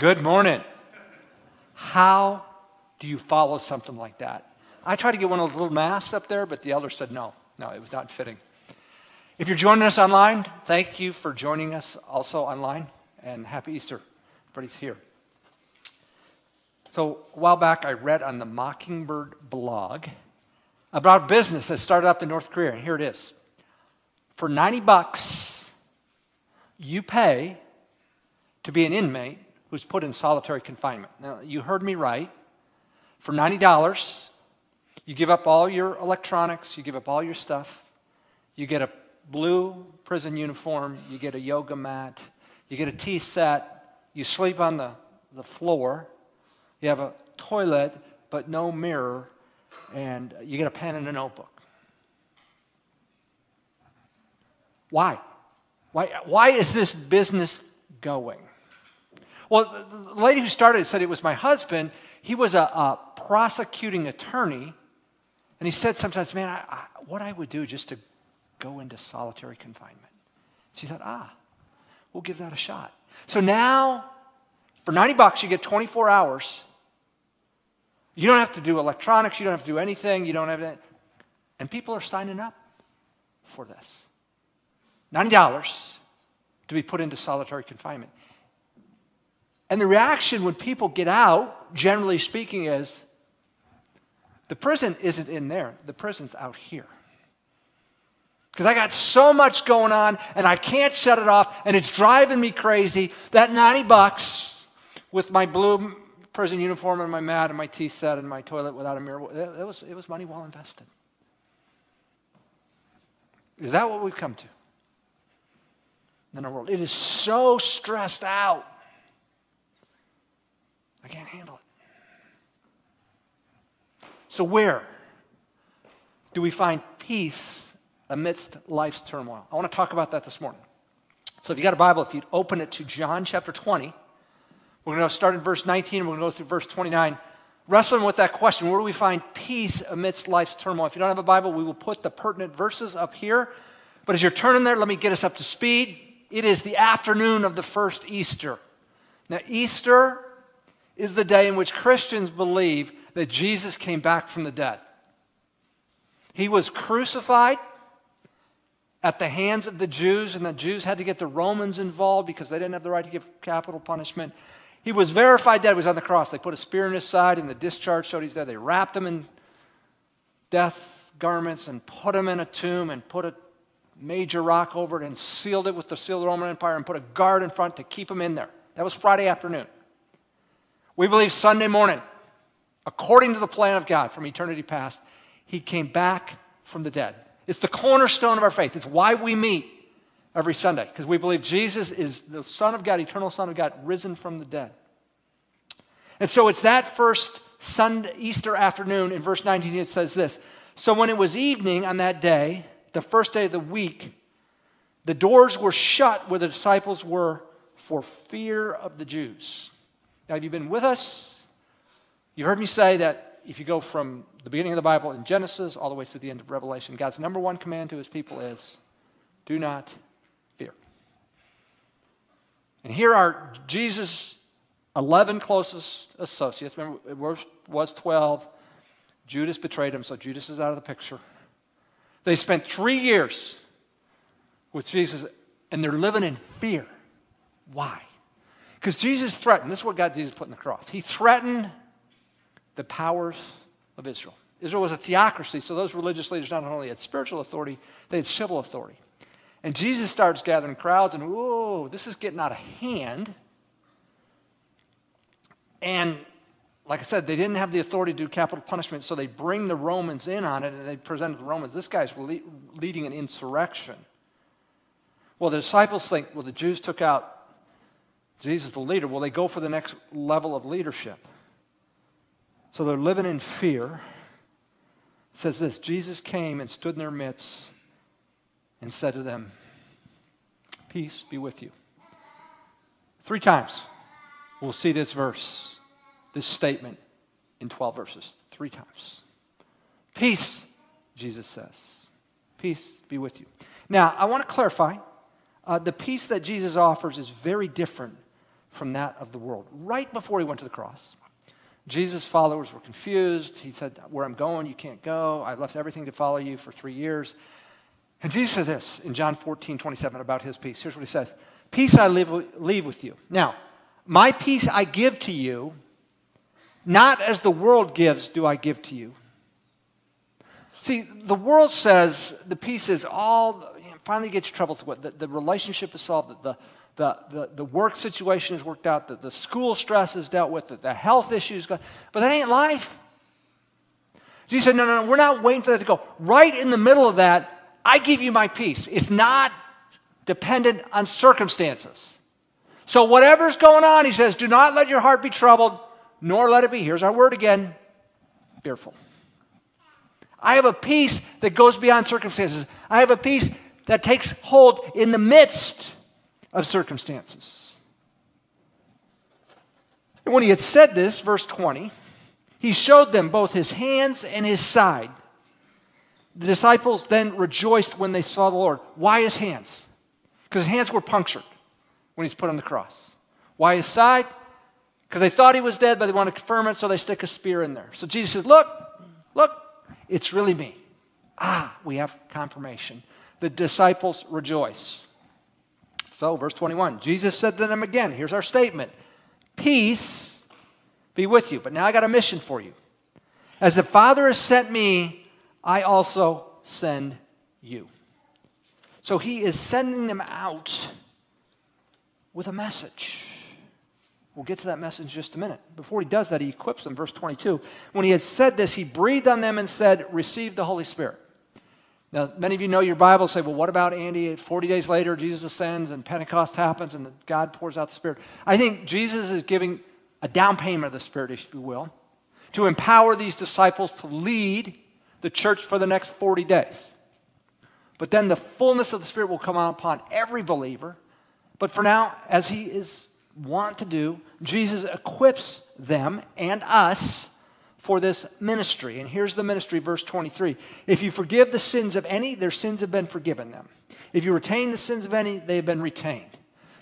Good morning. How do you follow something like that? I tried to get one of those little masks up there, but the elder said no. No, it was not fitting. If you're joining us online, thank you for joining us also online, and happy Easter. Everybody's here. So, a while back, I read on the Mockingbird blog about business that started up in North Korea, and here it is. For 90 bucks, you pay to be an inmate who's put in solitary confinement. Now, you heard me right. For $90, you give up all your electronics, you give up all your stuff, you get a blue prison uniform, you get a yoga mat, you get a tea set, you sleep on the, the floor, you have a toilet, but no mirror, and you get a pen and a notebook. Why? Why, why is this business going? Well, the lady who started said it was my husband. He was a, a prosecuting attorney, and he said sometimes, man, I, I, what I would do just to go into solitary confinement. She thought, ah, we'll give that a shot. So now, for 90 bucks, you get 24 hours. You don't have to do electronics, you don't have to do anything, you don't have to. And people are signing up for this. $90 to be put into solitary confinement. And the reaction when people get out, generally speaking, is the prison isn't in there, the prison's out here. Because I got so much going on and I can't shut it off and it's driving me crazy. That 90 bucks with my blue prison uniform and my mat and my tea set and my toilet without a mirror, it was, it was money well invested. Is that what we've come to in our world? It is so stressed out. I can't handle it. So, where do we find peace amidst life's turmoil? I want to talk about that this morning. So, if you got a Bible, if you'd open it to John chapter 20, we're going to start in verse 19 and we're going to go through verse 29. Wrestling with that question, where do we find peace amidst life's turmoil? If you don't have a Bible, we will put the pertinent verses up here. But as you're turning there, let me get us up to speed. It is the afternoon of the first Easter. Now, Easter is the day in which Christians believe that Jesus came back from the dead. He was crucified at the hands of the Jews, and the Jews had to get the Romans involved because they didn't have the right to give capital punishment. He was verified dead, he was on the cross. They put a spear in his side, and the discharge showed he's dead. They wrapped him in death garments and put him in a tomb and put a major rock over it and sealed it with the seal of the Roman Empire and put a guard in front to keep him in there. That was Friday afternoon. We believe Sunday morning, according to the plan of God from eternity past, he came back from the dead. It's the cornerstone of our faith. It's why we meet every Sunday, because we believe Jesus is the Son of God, eternal Son of God, risen from the dead. And so it's that first Sunday, Easter afternoon in verse 19, it says this So when it was evening on that day, the first day of the week, the doors were shut where the disciples were for fear of the Jews. Now, have you been with us? You heard me say that if you go from the beginning of the Bible in Genesis all the way to the end of Revelation, God's number one command to his people is do not fear. And here are Jesus' 11 closest associates. Remember, it was, was 12. Judas betrayed him, so Judas is out of the picture. They spent three years with Jesus, and they're living in fear. Why? Because Jesus threatened, this is what God Jesus put in the cross. He threatened the powers of Israel. Israel was a theocracy, so those religious leaders not only had spiritual authority, they had civil authority. And Jesus starts gathering crowds, and whoa, this is getting out of hand. And like I said, they didn't have the authority to do capital punishment, so they bring the Romans in on it, and they presented the Romans. This guy's leading an insurrection. Well, the disciples think, well, the Jews took out Jesus, the leader, will they go for the next level of leadership? So they're living in fear. It says this Jesus came and stood in their midst and said to them, Peace be with you. Three times we'll see this verse, this statement in 12 verses. Three times. Peace, Jesus says. Peace be with you. Now, I want to clarify uh, the peace that Jesus offers is very different from that of the world. Right before he went to the cross, Jesus' followers were confused. He said, Where I'm going, you can't go. I've left everything to follow you for three years. And Jesus says this in John 14, 27 about his peace. Here's what he says Peace I leave, with you. Now, my peace I give to you, not as the world gives, do I give to you. See, the world says the peace is all, finally gets troubles with, the, the relationship is solved, the, the, the, the work situation is worked out, the, the school stress is dealt with, the, the health issues, but that ain't life. Jesus said, no, no, no, we're not waiting for that to go. Right in the middle of that, I give you my peace. It's not dependent on circumstances. So, whatever's going on, he says, do not let your heart be troubled, nor let it be, here's our word again, fearful. I have a peace that goes beyond circumstances. I have a peace that takes hold in the midst of circumstances. And when he had said this, verse 20, he showed them both his hands and his side. The disciples then rejoiced when they saw the Lord. Why his hands? Because his hands were punctured when he's put on the cross. Why his side? Because they thought he was dead, but they want to confirm it, so they stick a spear in there. So Jesus says, Look, look, it's really me. Ah, we have confirmation. The disciples rejoice. So, verse 21 Jesus said to them again, here's our statement Peace be with you. But now I got a mission for you. As the Father has sent me, I also send you. So he is sending them out with a message. We'll get to that message in just a minute. Before he does that, he equips them. Verse 22 When he had said this, he breathed on them and said, Receive the Holy Spirit. Now, many of you know your Bible say, well, what about Andy? 40 days later, Jesus ascends and Pentecost happens and God pours out the Spirit. I think Jesus is giving a down payment of the Spirit, if you will, to empower these disciples to lead the church for the next 40 days. But then the fullness of the Spirit will come out upon every believer. But for now, as He is wont to do, Jesus equips them and us for this ministry. And here's the ministry, verse 23. If you forgive the sins of any, their sins have been forgiven them. If you retain the sins of any, they have been retained.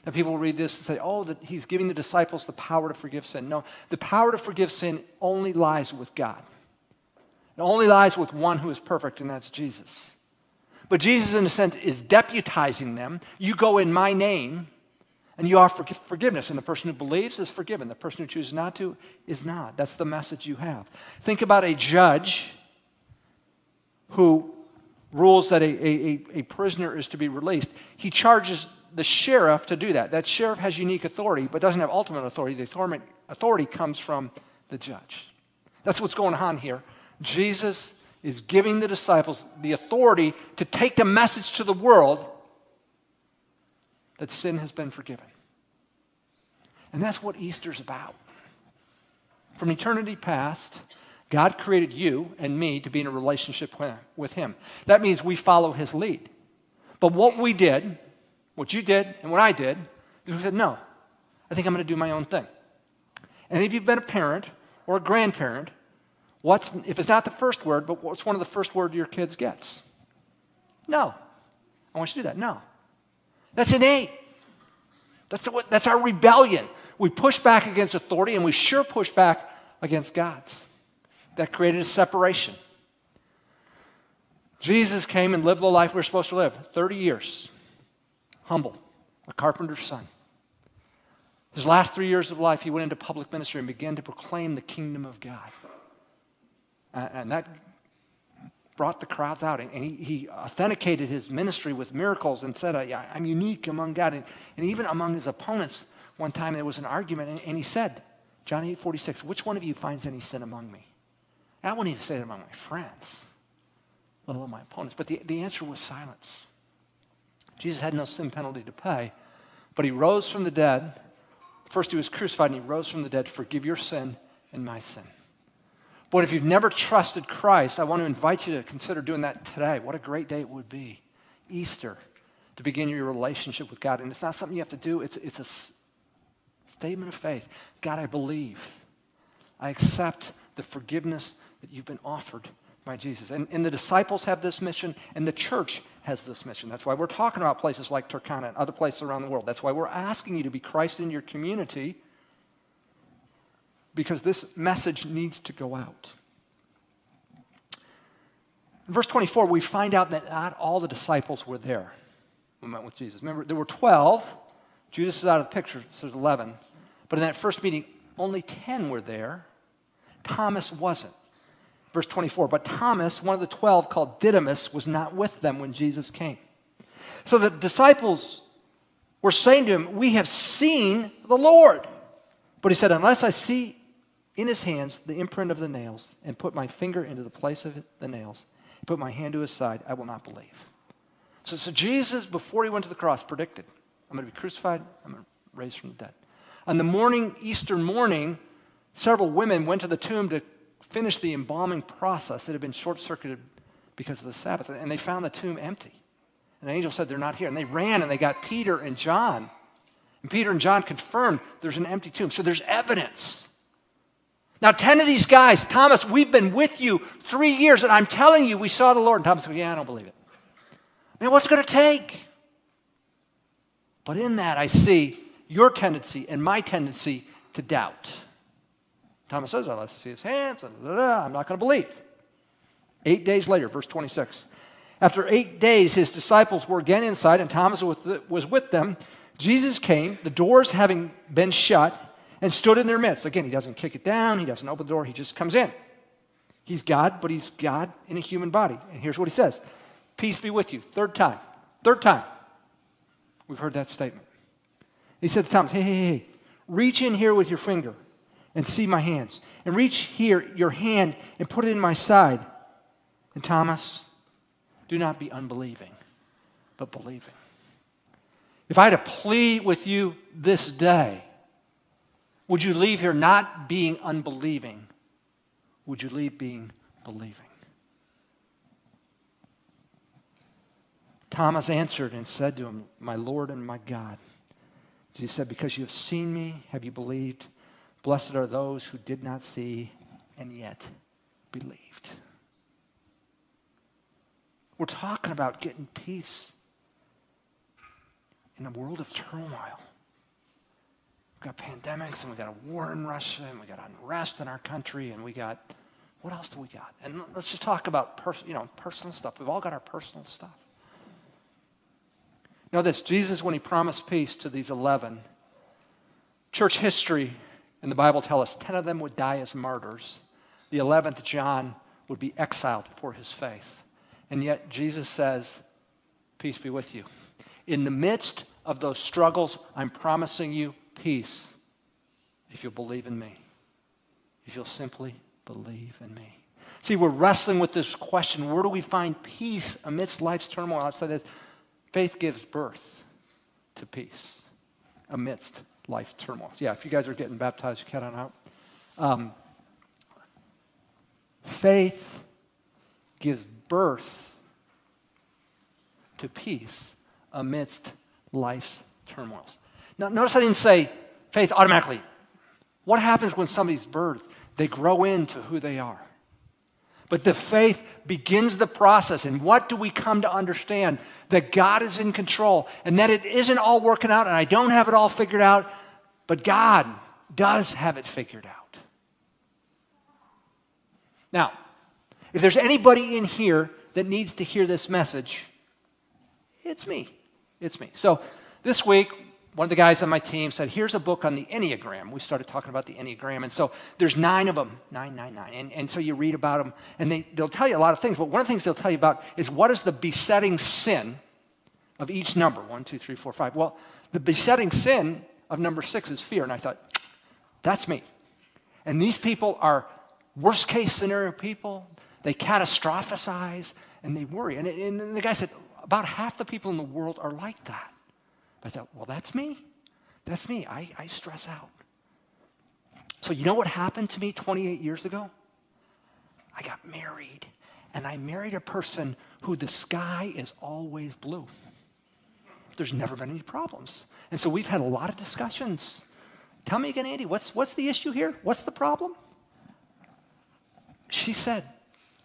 Now, people will read this and say, oh, that he's giving the disciples the power to forgive sin. No, the power to forgive sin only lies with God. It only lies with one who is perfect, and that's Jesus. But Jesus, in a sense, is deputizing them. You go in my name, and you offer forgiveness. And the person who believes is forgiven. The person who chooses not to is not. That's the message you have. Think about a judge who rules that a, a, a prisoner is to be released. He charges the sheriff to do that. That sheriff has unique authority, but doesn't have ultimate authority. The authority comes from the judge. That's what's going on here. Jesus is giving the disciples the authority to take the message to the world that sin has been forgiven. And that's what Easter's about. From eternity past, God created you and me to be in a relationship with Him. That means we follow His lead. But what we did, what you did, and what I did, is we said, no, I think I'm going to do my own thing. And if you've been a parent or a grandparent, What's, if it's not the first word, but what's one of the first words your kids gets? No. I want you to do that. No. That's innate. That's, that's our rebellion. We push back against authority and we sure push back against God's. That created a separation. Jesus came and lived the life we are supposed to live 30 years. Humble, a carpenter's son. His last three years of life, he went into public ministry and began to proclaim the kingdom of God. And that brought the crowds out. And he, he authenticated his ministry with miracles and said, I'm unique among God. And, and even among his opponents, one time there was an argument, and, and he said, John 8 46, which one of you finds any sin among me? I wouldn't even say it among my friends, let alone my opponents. But the, the answer was silence. Jesus had no sin penalty to pay, but he rose from the dead. First, he was crucified, and he rose from the dead forgive your sin and my sin. But if you've never trusted Christ, I want to invite you to consider doing that today. What a great day it would be. Easter, to begin your relationship with God. And it's not something you have to do, it's, it's a statement of faith. God, I believe. I accept the forgiveness that you've been offered by Jesus. And, and the disciples have this mission, and the church has this mission. That's why we're talking about places like Turkana and other places around the world. That's why we're asking you to be Christ in your community because this message needs to go out. In verse 24, we find out that not all the disciples were there when we met with Jesus. Remember, there were 12. Judas is out of the picture, so there's 11. But in that first meeting, only 10 were there. Thomas wasn't. Verse 24, but Thomas, one of the 12 called Didymus, was not with them when Jesus came. So the disciples were saying to him, We have seen the Lord. But he said, Unless I see in his hands the imprint of the nails and put my finger into the place of the nails, put my hand to his side, I will not believe. So, so Jesus, before he went to the cross, predicted, I'm going to be crucified, I'm going to raise from the dead. On the morning, Easter morning, several women went to the tomb to finish the embalming process. It had been short circuited because of the Sabbath, and they found the tomb empty. And the angel said, They're not here. And they ran and they got Peter and John. And Peter and John confirmed there's an empty tomb. So there's evidence. Now, 10 of these guys, Thomas, we've been with you three years, and I'm telling you, we saw the Lord. And Thomas said, Yeah, I don't believe it. Man, what's it going to take? But in that, I see your tendency and my tendency to doubt. Thomas says, Unless I see his hands, I'm not going to believe. Eight days later, verse 26. After eight days, his disciples were again inside, and Thomas was with them. Jesus came, the doors having been shut, and stood in their midst. Again, he doesn't kick it down, he doesn't open the door, he just comes in. He's God, but he's God in a human body. And here's what he says Peace be with you. Third time. Third time. We've heard that statement. He said to Thomas, Hey, hey, hey, reach in here with your finger and see my hands. And reach here your hand and put it in my side. And Thomas, do not be unbelieving, but believing. If I had to plead with you this day, would you leave here not being unbelieving? Would you leave being believing? Thomas answered and said to him, My Lord and my God. Jesus said, Because you have seen me, have you believed? Blessed are those who did not see and yet believed. We're talking about getting peace in a world of turmoil. We've got pandemics and we got a war in Russia and we got unrest in our country and we got what else do we got? And let's just talk about pers- you know personal stuff. We've all got our personal stuff. Know this Jesus, when he promised peace to these 11, church history and the Bible tell us 10 of them would die as martyrs. The 11th, John, would be exiled for his faith. And yet Jesus says, Peace be with you. In the midst of those struggles, I'm promising you peace if you'll believe in me, if you'll simply believe in me. See, we're wrestling with this question where do we find peace amidst life's turmoil? I said that faith gives birth to peace amidst life turmoil. Yeah, if you guys are getting baptized, cat on out. Um, faith gives birth to peace amidst life's turmoils. Now, notice I didn't say faith automatically. What happens when somebody's birthed? They grow into who they are. But the faith begins the process. And what do we come to understand? That God is in control and that it isn't all working out and I don't have it all figured out, but God does have it figured out. Now, if there's anybody in here that needs to hear this message, it's me. It's me. So this week, one of the guys on my team said, Here's a book on the Enneagram. We started talking about the Enneagram. And so there's nine of them, nine, nine, nine. And, and so you read about them, and they, they'll tell you a lot of things. But one of the things they'll tell you about is what is the besetting sin of each number one, two, three, four, five. Well, the besetting sin of number six is fear. And I thought, That's me. And these people are worst case scenario people. They catastrophize and they worry. And, and the guy said, About half the people in the world are like that. I thought, well, that's me. That's me. I, I stress out. So, you know what happened to me 28 years ago? I got married, and I married a person who the sky is always blue. There's never been any problems. And so we've had a lot of discussions. Tell me again, Andy, what's, what's the issue here? What's the problem? She said,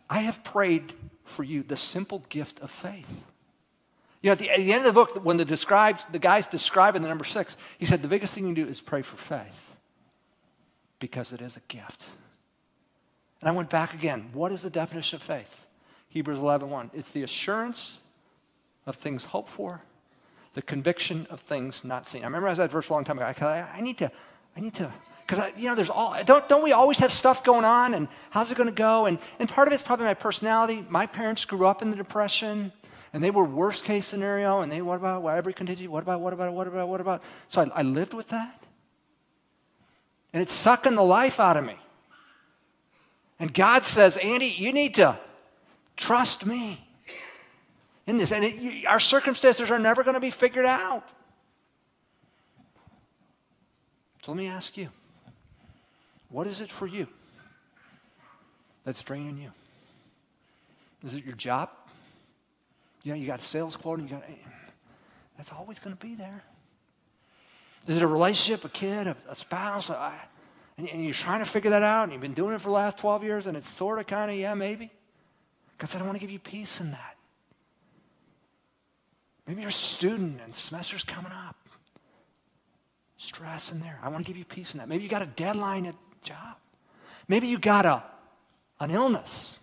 I have prayed for you the simple gift of faith. You know, at the, at the end of the book, when the describes the guy's describing the number six, he said the biggest thing you can do is pray for faith because it is a gift. And I went back again. What is the definition of faith? Hebrews 11 1. It's the assurance of things hoped for, the conviction of things not seen. I remember I said verse a long time ago. I, I need to, I need to, because you know, there's all. Don't don't we always have stuff going on? And how's it going to go? And and part of it's probably my personality. My parents grew up in the depression and they were worst case scenario, and they, what about what, every contingency? What about, what about, what about, what about? So I, I lived with that. And it's sucking the life out of me. And God says, Andy, you need to trust me in this. And it, our circumstances are never going to be figured out. So let me ask you what is it for you that's draining you? Is it your job? You know, you got a sales quota, you got, that's always going to be there. Is it a relationship, a kid, a, a spouse? A, and, and, you're trying to figure that out, and you've been doing it for the last 12 years, and it's sort of kind of, yeah, maybe. God said, I want to give you peace in that. Maybe you're a student and semester's coming up. Stress in there. I want to give you peace in that. Maybe you got a deadline at job. Maybe you got a, an illness.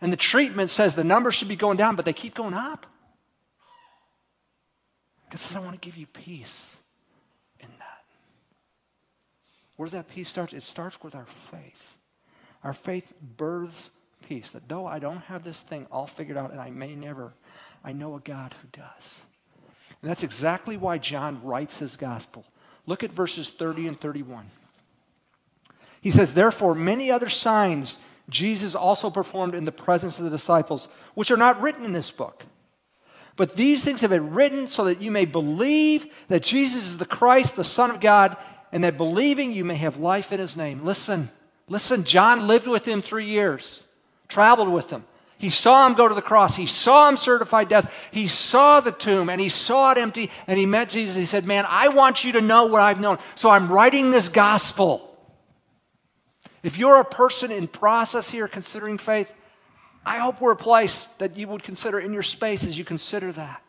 And the treatment says the numbers should be going down, but they keep going up. God says, I want to give you peace in that. Where does that peace start? It starts with our faith. Our faith births peace. That though I don't have this thing all figured out, and I may never, I know a God who does. And that's exactly why John writes his gospel. Look at verses 30 and 31. He says, Therefore, many other signs Jesus also performed in the presence of the disciples, which are not written in this book. But these things have been written so that you may believe that Jesus is the Christ, the Son of God, and that believing you may have life in his name. Listen, listen, John lived with him three years, traveled with him. He saw him go to the cross. He saw him certified death. He saw the tomb and he saw it empty and he met Jesus. He said, Man, I want you to know what I've known. So I'm writing this gospel. If you're a person in process here considering faith, I hope we're a place that you would consider in your space as you consider that.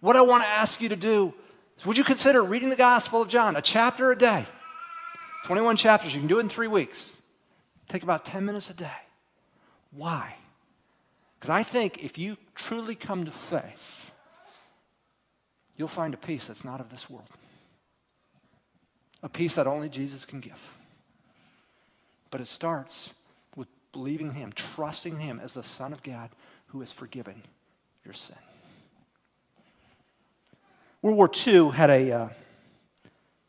What I want to ask you to do is would you consider reading the Gospel of John, a chapter a day? 21 chapters, you can do it in three weeks. Take about 10 minutes a day. Why? Because I think if you truly come to faith, you'll find a peace that's not of this world, a peace that only Jesus can give. But it starts with believing Him, trusting Him as the Son of God who has forgiven your sin. World War II had a uh,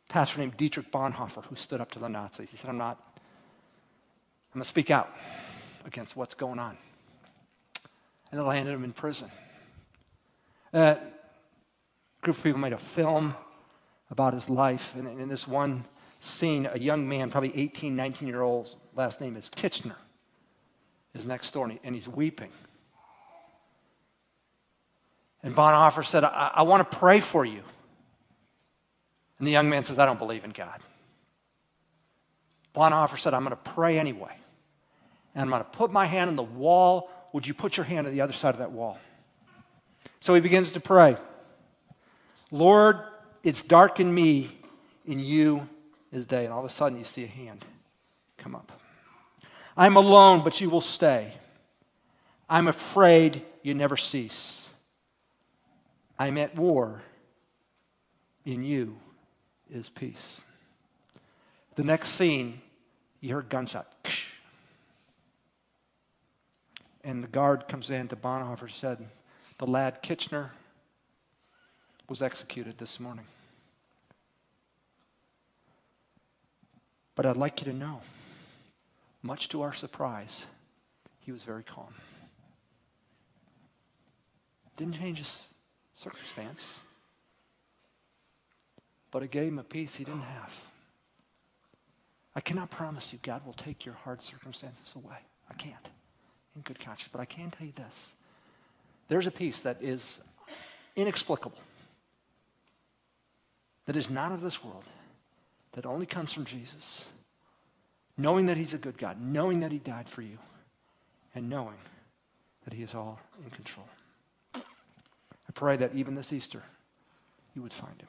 pastor named Dietrich Bonhoeffer who stood up to the Nazis. He said, I'm not, I'm going to speak out against what's going on. And they landed him in prison. Uh, a group of people made a film about his life, and in this one scene a young man, probably 18, 19 year old, last name is Kitchener, is next door, and he's weeping. And Bonhoeffer said, I, I want to pray for you. And the young man says, I don't believe in God. Bonhoeffer said, I'm going to pray anyway. And I'm going to put my hand on the wall. Would you put your hand on the other side of that wall? So he begins to pray Lord, it's dark in me, in you his day, and all of a sudden you see a hand come up. I'm alone, but you will stay. I'm afraid you never cease. I'm at war. In you is peace. The next scene, you heard gunshot. And the guard comes in to Bonhoeffer said, The lad Kitchener was executed this morning. But I'd like you to know, much to our surprise, he was very calm. Didn't change his circumstance, but it gave him a peace he didn't have. I cannot promise you God will take your hard circumstances away. I can't, in good conscience. But I can tell you this there's a peace that is inexplicable, that is not of this world that only comes from Jesus, knowing that He's a good God, knowing that He died for you, and knowing that He is all in control. I pray that even this Easter, you would find him.